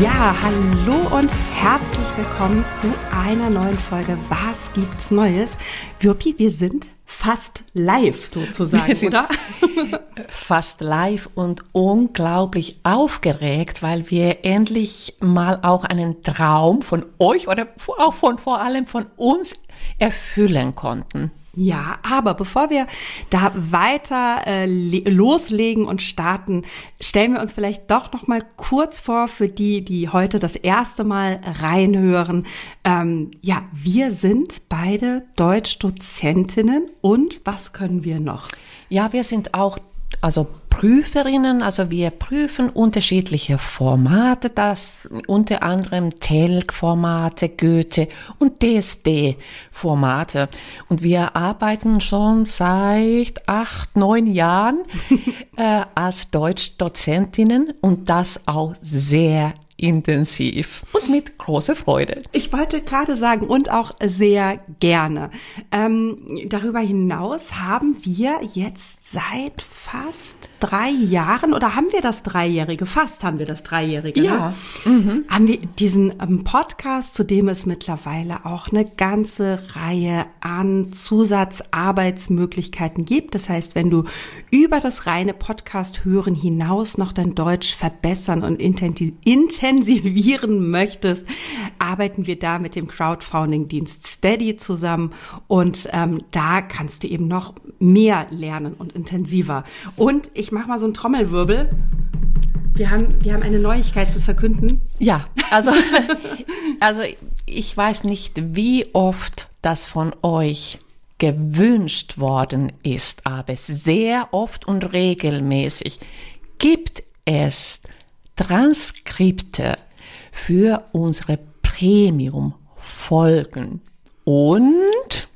Ja, hallo und herzlich willkommen zu einer neuen Folge Was gibt's Neues? Wirpi, wir sind fast live sozusagen, oder? fast live und unglaublich aufgeregt, weil wir endlich mal auch einen Traum von euch oder auch von vor allem von uns erfüllen konnten. Ja, aber bevor wir da weiter äh, loslegen und starten, stellen wir uns vielleicht doch noch mal kurz vor für die, die heute das erste Mal reinhören. Ähm, ja, wir sind beide Deutschdozentinnen und was können wir noch? Ja, wir sind auch also Prüferinnen, also wir prüfen unterschiedliche Formate, das unter anderem Telg-Formate, Goethe und DSD-Formate. Und wir arbeiten schon seit acht, neun Jahren äh, als Deutschdozentinnen und das auch sehr intensiv und mit großer Freude. Ich wollte gerade sagen und auch sehr gerne. Ähm, darüber hinaus haben wir jetzt seit fast drei Jahren oder haben wir das Dreijährige? Fast haben wir das Dreijährige. Ja. Ne? Mhm. Haben wir diesen ähm, Podcast, zu dem es mittlerweile auch eine ganze Reihe an Zusatzarbeitsmöglichkeiten gibt. Das heißt, wenn du über das reine Podcast hören hinaus noch dein Deutsch verbessern und intensivieren möchtest, arbeiten wir da mit dem Crowdfunding-Dienst Steady zusammen und ähm, da kannst du eben noch mehr lernen und intensiver. Und ich mache mal so einen Trommelwirbel. Wir haben, wir haben eine Neuigkeit zu verkünden. Ja, also, also ich weiß nicht, wie oft das von euch gewünscht worden ist, aber sehr oft und regelmäßig gibt es Transkripte für unsere Premium-Folgen. Und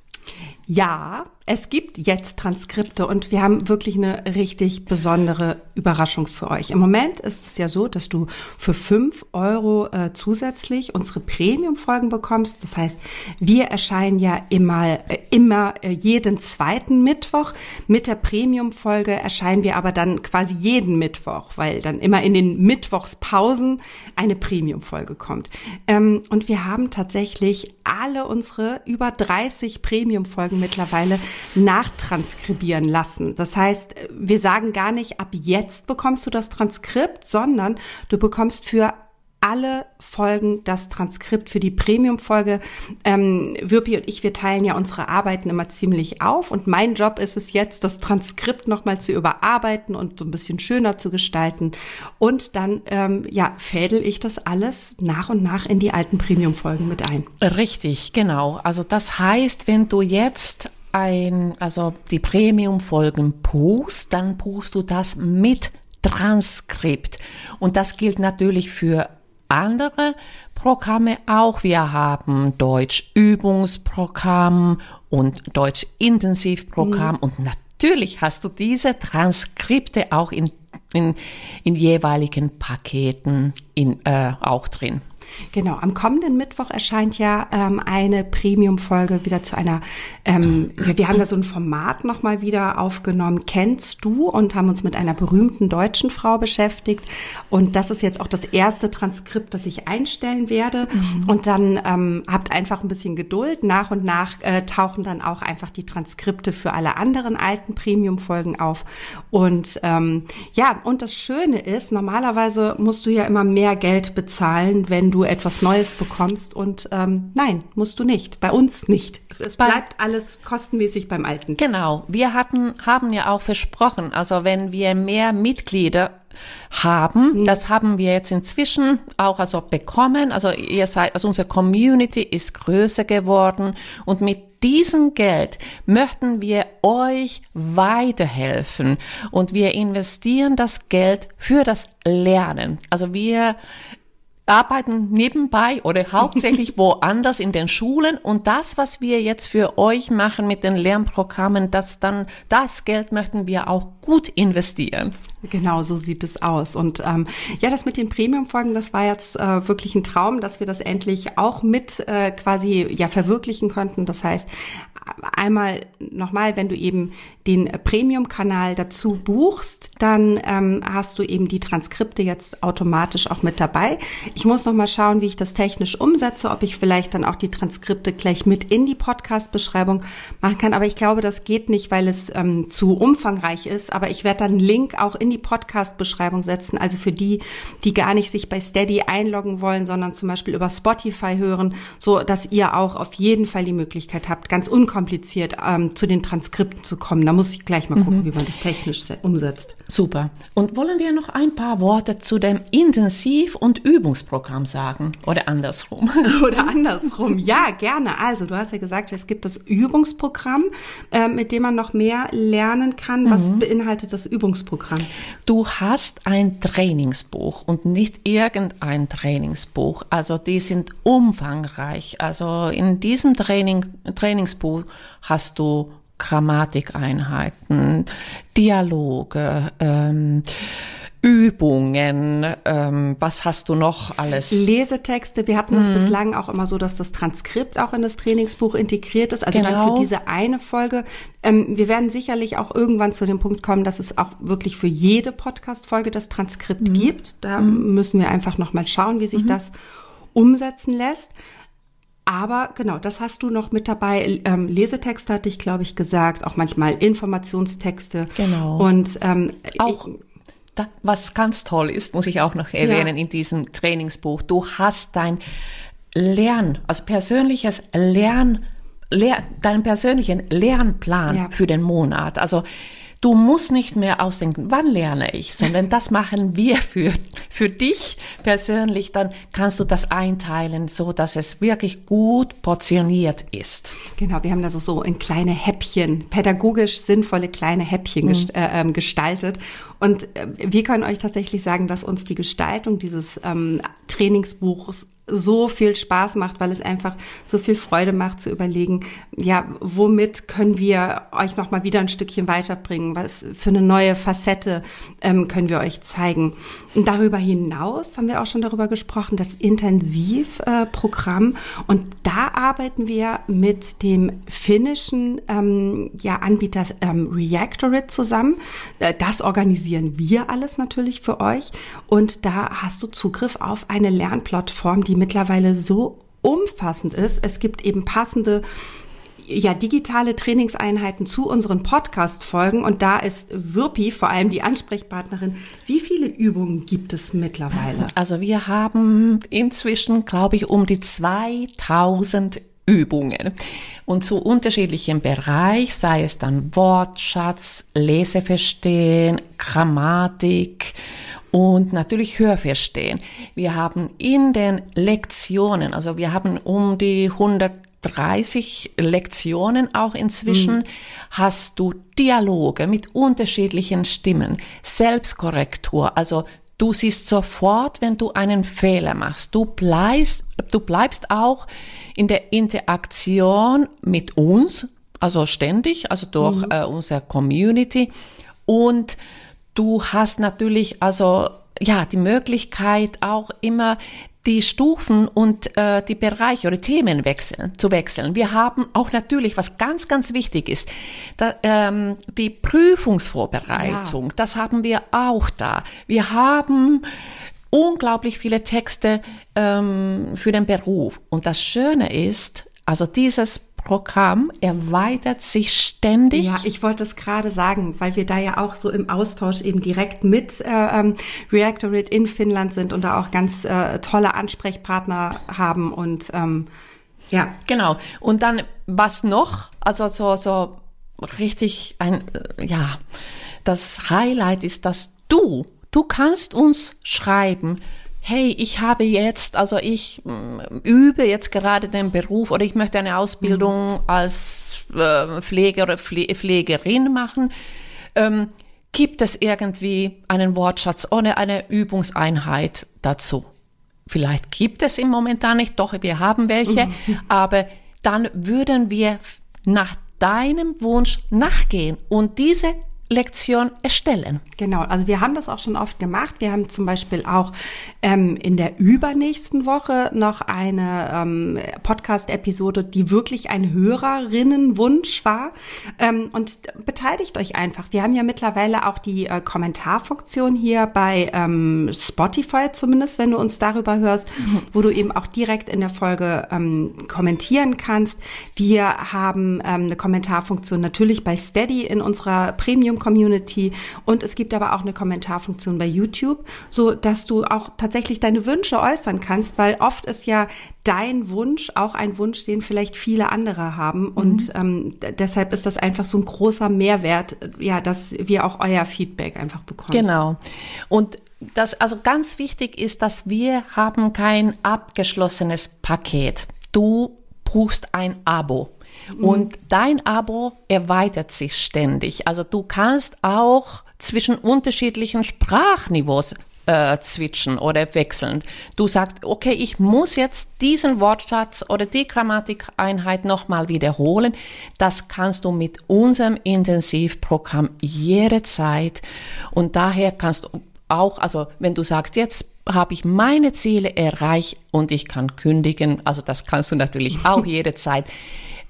ja, es gibt jetzt Transkripte und wir haben wirklich eine richtig besondere Überraschung für euch. Im Moment ist es ja so, dass du für fünf Euro äh, zusätzlich unsere Premium-Folgen bekommst. Das heißt, wir erscheinen ja immer, äh, immer äh, jeden zweiten Mittwoch. Mit der Premium-Folge erscheinen wir aber dann quasi jeden Mittwoch, weil dann immer in den Mittwochspausen eine Premium-Folge kommt. Ähm, und wir haben tatsächlich alle unsere über 30 Premium-Folgen mittlerweile nachtranskribieren lassen. Das heißt, wir sagen gar nicht, ab jetzt bekommst du das Transkript, sondern du bekommst für alle Folgen das Transkript für die Premium-Folge. Ähm, Wirpi und ich, wir teilen ja unsere Arbeiten immer ziemlich auf und mein Job ist es jetzt, das Transkript nochmal zu überarbeiten und so ein bisschen schöner zu gestalten. Und dann, ähm, ja, fädel ich das alles nach und nach in die alten Premium-Folgen mit ein. Richtig, genau. Also das heißt, wenn du jetzt ein, also die Premium-Folgen buchst, dann buchst du das mit Transkript. Und das gilt natürlich für andere Programme auch. Wir haben Deutsch-Übungsprogramm und Deutsch-Intensivprogramm. Mhm. Und natürlich hast du diese Transkripte auch in, in, in jeweiligen Paketen in, äh, auch drin. Genau, am kommenden Mittwoch erscheint ja ähm, eine Premium-Folge wieder zu einer, ähm, wir, wir haben da so ein Format nochmal wieder aufgenommen, kennst du und haben uns mit einer berühmten deutschen Frau beschäftigt. Und das ist jetzt auch das erste Transkript, das ich einstellen werde. Mhm. Und dann ähm, habt einfach ein bisschen Geduld. Nach und nach äh, tauchen dann auch einfach die Transkripte für alle anderen alten Premium-Folgen auf. Und ähm, ja, und das Schöne ist, normalerweise musst du ja immer mehr Geld bezahlen, wenn du etwas Neues bekommst. Und ähm, nein, musst du nicht. Bei uns nicht. Es bleibt alles kostenmäßig beim Alten. Genau. Wir hatten, haben ja auch versprochen, also wenn wir mehr Mitglieder haben. Mhm. Das haben wir jetzt inzwischen auch also bekommen. Also ihr seid, also unsere Community ist größer geworden und mit diesem Geld möchten wir euch weiterhelfen und wir investieren das Geld für das Lernen. Also wir arbeiten nebenbei oder hauptsächlich woanders in den Schulen und das, was wir jetzt für euch machen mit den Lernprogrammen, das dann, das Geld möchten wir auch gut investieren. Genau, so sieht es aus. Und ähm, ja, das mit den Premium-Folgen, das war jetzt äh, wirklich ein Traum, dass wir das endlich auch mit äh, quasi ja verwirklichen konnten. Das heißt, einmal nochmal, wenn du eben den Premium-Kanal dazu buchst, dann ähm, hast du eben die Transkripte jetzt automatisch auch mit dabei. Ich muss nochmal schauen, wie ich das technisch umsetze, ob ich vielleicht dann auch die Transkripte gleich mit in die Podcast-Beschreibung machen kann. Aber ich glaube, das geht nicht, weil es ähm, zu umfangreich ist. Aber ich werde dann einen Link auch in die Podcast-Beschreibung setzen. Also für die, die gar nicht sich bei Steady einloggen wollen, sondern zum Beispiel über Spotify hören, so dass ihr auch auf jeden Fall die Möglichkeit habt, ganz unkompliziert ähm, zu den Transkripten zu kommen. Da muss ich gleich mal gucken, mhm. wie man das technisch umsetzt. Super. Und wollen wir noch ein paar Worte zu dem Intensiv- und Übungsprogramm sagen? Oder andersrum? Oder andersrum. Ja, gerne. Also, du hast ja gesagt, es gibt das Übungsprogramm, äh, mit dem man noch mehr lernen kann. Was mhm. beinhaltet das Übungsprogramm? Du hast ein Trainingsbuch und nicht irgendein Trainingsbuch. Also, die sind umfangreich. Also, in diesem Training, Trainingsbuch hast du Grammatikeinheiten, Dialoge, ähm, Übungen, ähm, was hast du noch alles? Lesetexte. Wir hatten es mhm. bislang auch immer so, dass das Transkript auch in das Trainingsbuch integriert ist. Also genau. dann für genau. diese eine Folge. Ähm, wir werden sicherlich auch irgendwann zu dem Punkt kommen, dass es auch wirklich für jede Podcast-Folge das Transkript mhm. gibt. Da mhm. müssen wir einfach noch mal schauen, wie sich mhm. das umsetzen lässt. Aber genau, das hast du noch mit dabei. Ähm, Lesetexte hatte ich, glaube ich, gesagt, auch manchmal Informationstexte. Genau. Und ähm, auch ich, da, was ganz toll ist, muss ich auch noch erwähnen ja. in diesem Trainingsbuch. Du hast dein Lern, also persönliches Lern, Lern deinen persönlichen Lernplan ja. für den Monat. Also Du musst nicht mehr ausdenken, wann lerne ich, sondern das machen wir für, für dich persönlich. Dann kannst du das einteilen, so dass es wirklich gut portioniert ist. Genau, wir haben da so, so in kleine Häppchen, pädagogisch sinnvolle kleine Häppchen mhm. äh, ähm, gestaltet. Und äh, wir können euch tatsächlich sagen, dass uns die Gestaltung dieses ähm, Trainingsbuchs so viel Spaß macht, weil es einfach so viel Freude macht zu überlegen, ja, womit können wir euch noch mal wieder ein Stückchen weiterbringen? Was für eine neue Facette ähm, können wir euch zeigen? Und darüber hinaus haben wir auch schon darüber gesprochen, das Intensivprogramm. Äh, und da arbeiten wir mit dem finnischen ähm, ja, Anbieter ähm, Reactorit zusammen. Äh, das organisieren wir alles natürlich für euch. Und da hast du Zugriff auf eine Lernplattform, die mittlerweile so umfassend ist. Es gibt eben passende ja, digitale Trainingseinheiten zu unseren Podcast-Folgen und da ist Wirpi vor allem die Ansprechpartnerin. Wie viele Übungen gibt es mittlerweile? Also wir haben inzwischen, glaube ich, um die 2000 Übungen und zu unterschiedlichem Bereich, sei es dann Wortschatz, Leseverstehen, Grammatik, und natürlich Hörverstehen. Wir haben in den Lektionen, also wir haben um die 130 Lektionen auch inzwischen, mhm. hast du Dialoge mit unterschiedlichen Stimmen, Selbstkorrektur, also Du siehst sofort, wenn du einen Fehler machst. Du bleibst, du bleibst auch in der Interaktion mit uns, also ständig, also durch mhm. äh, unsere Community. Und Du hast natürlich also ja die Möglichkeit auch immer die Stufen und äh, die Bereiche oder Themen wechseln, zu wechseln. Wir haben auch natürlich, was ganz, ganz wichtig ist, da, ähm, die Prüfungsvorbereitung, ja. das haben wir auch da. Wir haben unglaublich viele Texte ähm, für den Beruf. Und das Schöne ist, also dieses Programm erweitert sich ständig. Ja, ich wollte es gerade sagen, weil wir da ja auch so im Austausch eben direkt mit äh, ähm, Reactorit in Finnland sind und da auch ganz äh, tolle Ansprechpartner haben und ähm, ja. Genau. Und dann was noch? Also so so richtig ein äh, ja, das Highlight ist, dass du du kannst uns schreiben hey, ich habe jetzt, also ich äh, übe jetzt gerade den Beruf oder ich möchte eine Ausbildung mhm. als äh, Pfleger Pfle Pflegerin machen. Ähm, gibt es irgendwie einen Wortschatz ohne eine Übungseinheit dazu? Vielleicht gibt es im Moment da nicht, doch wir haben welche, mhm. aber dann würden wir nach deinem Wunsch nachgehen und diese Lektion erstellen. Genau, also wir haben das auch schon oft gemacht. Wir haben zum Beispiel auch ähm, in der übernächsten Woche noch eine ähm, Podcast-Episode, die wirklich ein Hörerinnenwunsch war. Ähm, und beteiligt euch einfach. Wir haben ja mittlerweile auch die äh, Kommentarfunktion hier bei ähm, Spotify zumindest, wenn du uns darüber hörst, mhm. wo du eben auch direkt in der Folge ähm, kommentieren kannst. Wir haben ähm, eine Kommentarfunktion natürlich bei Steady in unserer Premium Community und es gibt aber auch eine Kommentarfunktion bei YouTube, so dass du auch tatsächlich deine Wünsche äußern kannst, weil oft ist ja dein Wunsch auch ein Wunsch, den vielleicht viele andere haben mhm. und ähm, deshalb ist das einfach so ein großer Mehrwert, ja, dass wir auch euer Feedback einfach bekommen. Genau. Und das also ganz wichtig ist, dass wir haben kein abgeschlossenes Paket. Du buchst ein Abo. Mhm. Und dein Abo erweitert sich ständig. Also du kannst auch zwischen unterschiedlichen Sprachniveaus äh, switchen oder wechseln. Du sagst, okay, ich muss jetzt diesen Wortschatz oder die Grammatikeinheit nochmal wiederholen. Das kannst du mit unserem Intensivprogramm jederzeit. Und daher kannst du auch, also wenn du sagst, jetzt habe ich meine Ziele erreicht und ich kann kündigen, also das kannst du natürlich auch jederzeit.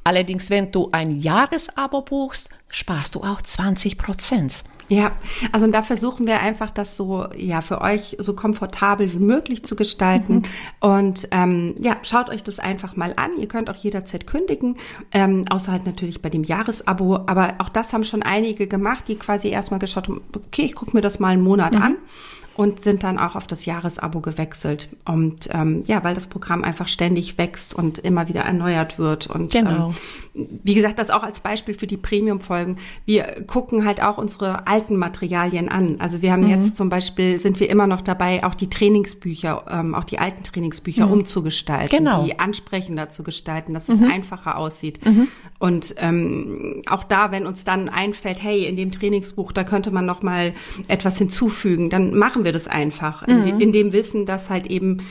Allerdings, wenn du ein Jahresabo buchst, sparst du auch 20 Prozent. Ja, also da versuchen wir einfach, das so ja für euch so komfortabel wie möglich zu gestalten. Mhm. Und ähm, ja, schaut euch das einfach mal an. Ihr könnt auch jederzeit kündigen, ähm, außer halt natürlich bei dem Jahresabo. Aber auch das haben schon einige gemacht, die quasi erstmal geschaut haben, okay, ich gucke mir das mal einen Monat mhm. an und sind dann auch auf das Jahresabo gewechselt. Und ähm, ja, weil das Programm einfach ständig wächst und immer wieder erneuert wird. Und genau. ähm, wie gesagt, das auch als Beispiel für die Premium-Folgen. Wir gucken halt auch unsere alten Materialien an. Also wir haben mhm. jetzt zum Beispiel, sind wir immer noch dabei, auch die Trainingsbücher, ähm, auch die alten Trainingsbücher mhm. umzugestalten, genau. die ansprechender zu gestalten, dass es mhm. einfacher aussieht. Mhm. Und ähm, auch da, wenn uns dann einfällt, hey, in dem Trainingsbuch, da könnte man noch mal etwas hinzufügen, dann machen machen wir das einfach. In, mhm. in, dem Wissen, dass halt eben,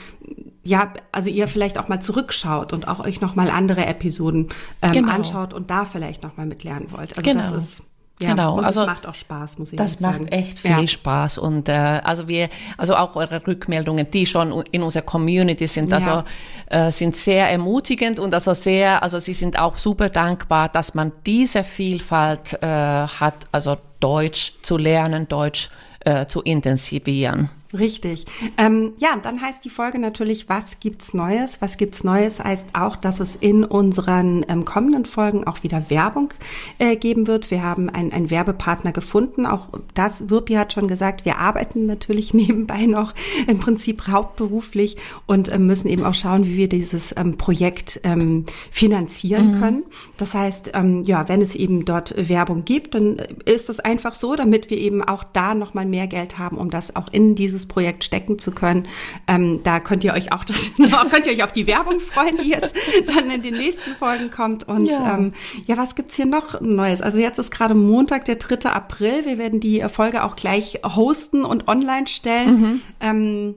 ja, also ihr vielleicht auch mal zurückschaut und auch euch nochmal andere Episoden ähm, genau. anschaut und da vielleicht nochmal mitlernen wollt. Also genau. das ist ja, genau, und also das macht auch Spaß, muss ich das sagen. Das macht echt viel ja. Spaß und äh, also wir, also auch eure Rückmeldungen, die schon in unserer Community sind, also ja. äh, sind sehr ermutigend und also sehr, also sie sind auch super dankbar, dass man diese Vielfalt äh, hat, also Deutsch zu lernen, Deutsch äh, zu intensivieren. Richtig. Ähm, ja, dann heißt die Folge natürlich, was gibt's Neues? Was gibt's Neues heißt auch, dass es in unseren ähm, kommenden Folgen auch wieder Werbung äh, geben wird. Wir haben einen Werbepartner gefunden. Auch das, Wirpi hat schon gesagt, wir arbeiten natürlich nebenbei noch im Prinzip hauptberuflich und äh, müssen eben auch schauen, wie wir dieses ähm, Projekt ähm, finanzieren mhm. können. Das heißt, ähm, ja, wenn es eben dort Werbung gibt, dann ist es einfach so, damit wir eben auch da nochmal mehr Geld haben, um das auch in dieses dieses Projekt stecken zu können. Ähm, da könnt ihr euch auch das, könnt ihr euch auf die Werbung freuen, die jetzt dann in den nächsten Folgen kommt. Und ja, ähm, ja was gibt's hier noch Neues? Also jetzt ist gerade Montag, der 3. April. Wir werden die Folge auch gleich hosten und online stellen. Mhm. Ähm,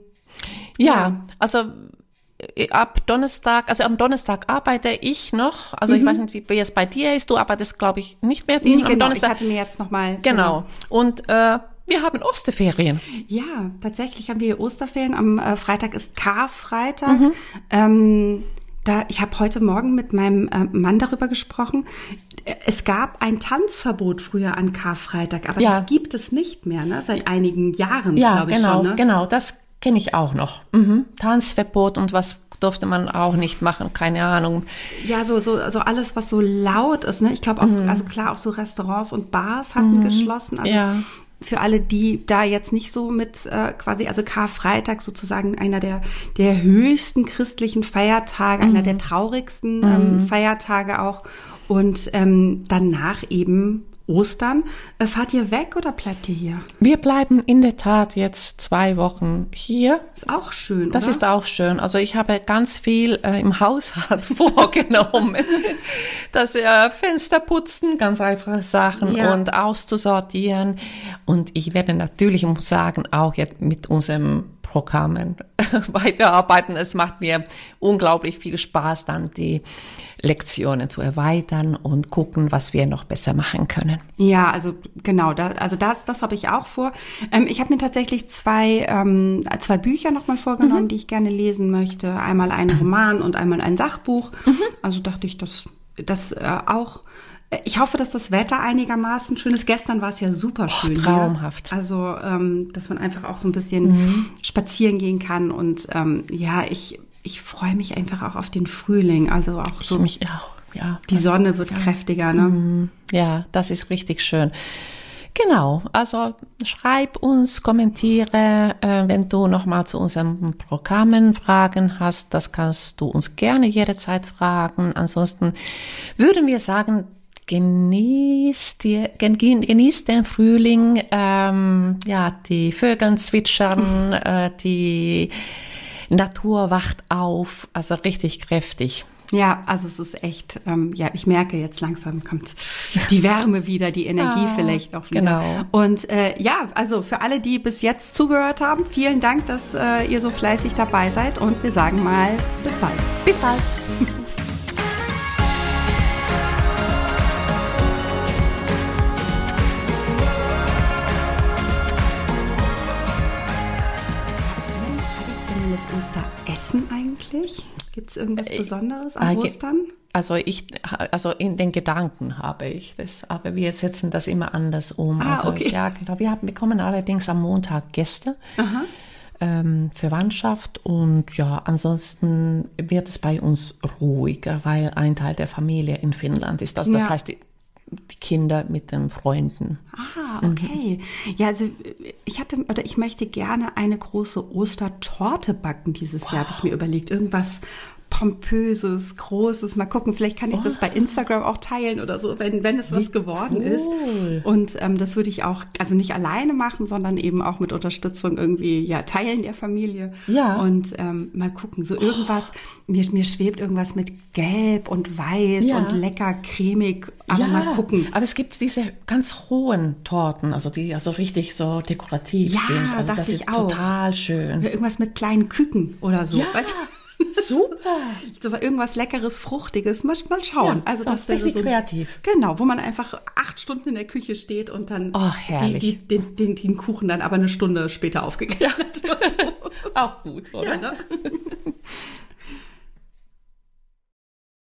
ja, ja, also äh, ab Donnerstag, also am Donnerstag arbeite ich noch. Also mhm. ich weiß nicht, wie, es bei dir ist. Du arbeitest, glaube ich, nicht mehr. Die, nee, genau, Donnerstag. ich hatte mir jetzt nochmal. Genau. genau. Und äh, wir haben Osterferien. Ja, tatsächlich haben wir Osterferien. Am äh, Freitag ist Karfreitag. Mhm. Ähm, da, ich habe heute Morgen mit meinem äh, Mann darüber gesprochen. Es gab ein Tanzverbot früher an Karfreitag, aber ja. das gibt es nicht mehr, ne? Seit einigen Jahren, ja, glaube ich genau, schon. Ne? Genau, das kenne ich auch noch. Mhm. Tanzverbot und was durfte man auch nicht machen, keine Ahnung. Ja, so, so, so alles, was so laut ist, ne? Ich glaube auch, mhm. also klar, auch so Restaurants und Bars hatten mhm. geschlossen. Also ja für alle, die da jetzt nicht so mit äh, quasi, also Karfreitag sozusagen einer der, der höchsten christlichen Feiertage, mhm. einer der traurigsten ähm, mhm. Feiertage auch. Und ähm, danach eben Ostern. Äh, fahrt ihr weg oder bleibt ihr hier? Wir bleiben in der Tat jetzt zwei Wochen hier. Ist auch schön, Das oder? ist auch schön. Also ich habe ganz viel äh, im Haushalt vorgenommen. das äh, Fenster putzen, ganz einfache Sachen ja. und auszusortieren. Und ich werde natürlich, muss sagen, auch jetzt mit unserem Programmen weiterarbeiten. Es macht mir unglaublich viel Spaß, dann die Lektionen zu erweitern und gucken, was wir noch besser machen können. Ja, also genau, da, also das, das habe ich auch vor. Ähm, ich habe mir tatsächlich zwei, ähm, zwei Bücher nochmal vorgenommen, mhm. die ich gerne lesen möchte. Einmal ein Roman und einmal ein Sachbuch. Mhm. Also dachte ich, dass das äh, auch ich hoffe, dass das Wetter einigermaßen schön ist. Gestern war es ja super schön. Oh, traumhaft. Hier. Also, ähm, dass man einfach auch so ein bisschen mhm. spazieren gehen kann. Und ähm, ja, ich, ich freue mich einfach auch auf den Frühling. Also auch so. Ich mich auch, ja. Die also, Sonne wird ja. kräftiger, ne? Mhm. Ja, das ist richtig schön. Genau, also schreib uns, kommentiere, äh, wenn du nochmal zu unseren Programmen Fragen hast, das kannst du uns gerne jederzeit fragen. Ansonsten würden wir sagen, genießt, die, genießt den Frühling, ähm, ja, die Vögel zwitschern, äh, die Natur wacht auf, also richtig kräftig. Ja, also es ist echt, ähm, ja, ich merke jetzt langsam kommt die Wärme wieder, die Energie ah, vielleicht auch wieder. Genau. Und äh, ja, also für alle, die bis jetzt zugehört haben, vielen Dank, dass äh, ihr so fleißig dabei seid und wir sagen mal bis bald. Bis bald. Gibt es irgendwas äh, Besonderes an äh, Ostern? Also ich, also in den Gedanken habe ich das, aber wir setzen das immer anders um. Ah, also, okay. Ja, genau. Wir haben, bekommen allerdings am Montag Gäste. Ähm, Verwandtschaft und ja, ansonsten wird es bei uns ruhiger, weil ein Teil der Familie in Finnland ist. Also das ja. heißt, die, Kinder mit den Freunden. Ah, okay. Mhm. Ja, also ich hatte oder ich möchte gerne eine große Ostertorte backen dieses wow. Jahr, habe ich mir überlegt. Irgendwas pompöses, großes. Mal gucken, vielleicht kann ich oh. das bei Instagram auch teilen oder so, wenn, wenn es was Wie geworden cool. ist. Und ähm, das würde ich auch, also nicht alleine machen, sondern eben auch mit Unterstützung irgendwie, ja, teilen der Familie. Ja. Und ähm, mal gucken, so irgendwas, oh. mir, mir schwebt irgendwas mit Gelb und Weiß ja. und lecker, cremig, aber ja. mal gucken. Aber es gibt diese ganz hohen Torten, also die also richtig so dekorativ ja, sind. Also das ist auch. total schön. Ja, irgendwas mit kleinen Küken oder so. Ja. Weißt Super. so irgendwas leckeres, fruchtiges. Mal, mal schauen. Ja, also das wäre so kreativ. Genau, wo man einfach acht Stunden in der Küche steht und dann oh, herrlich. Die, die, den, den, den Kuchen dann aber eine Stunde später aufgegessen hat. Auch gut, oder? Ja, ne?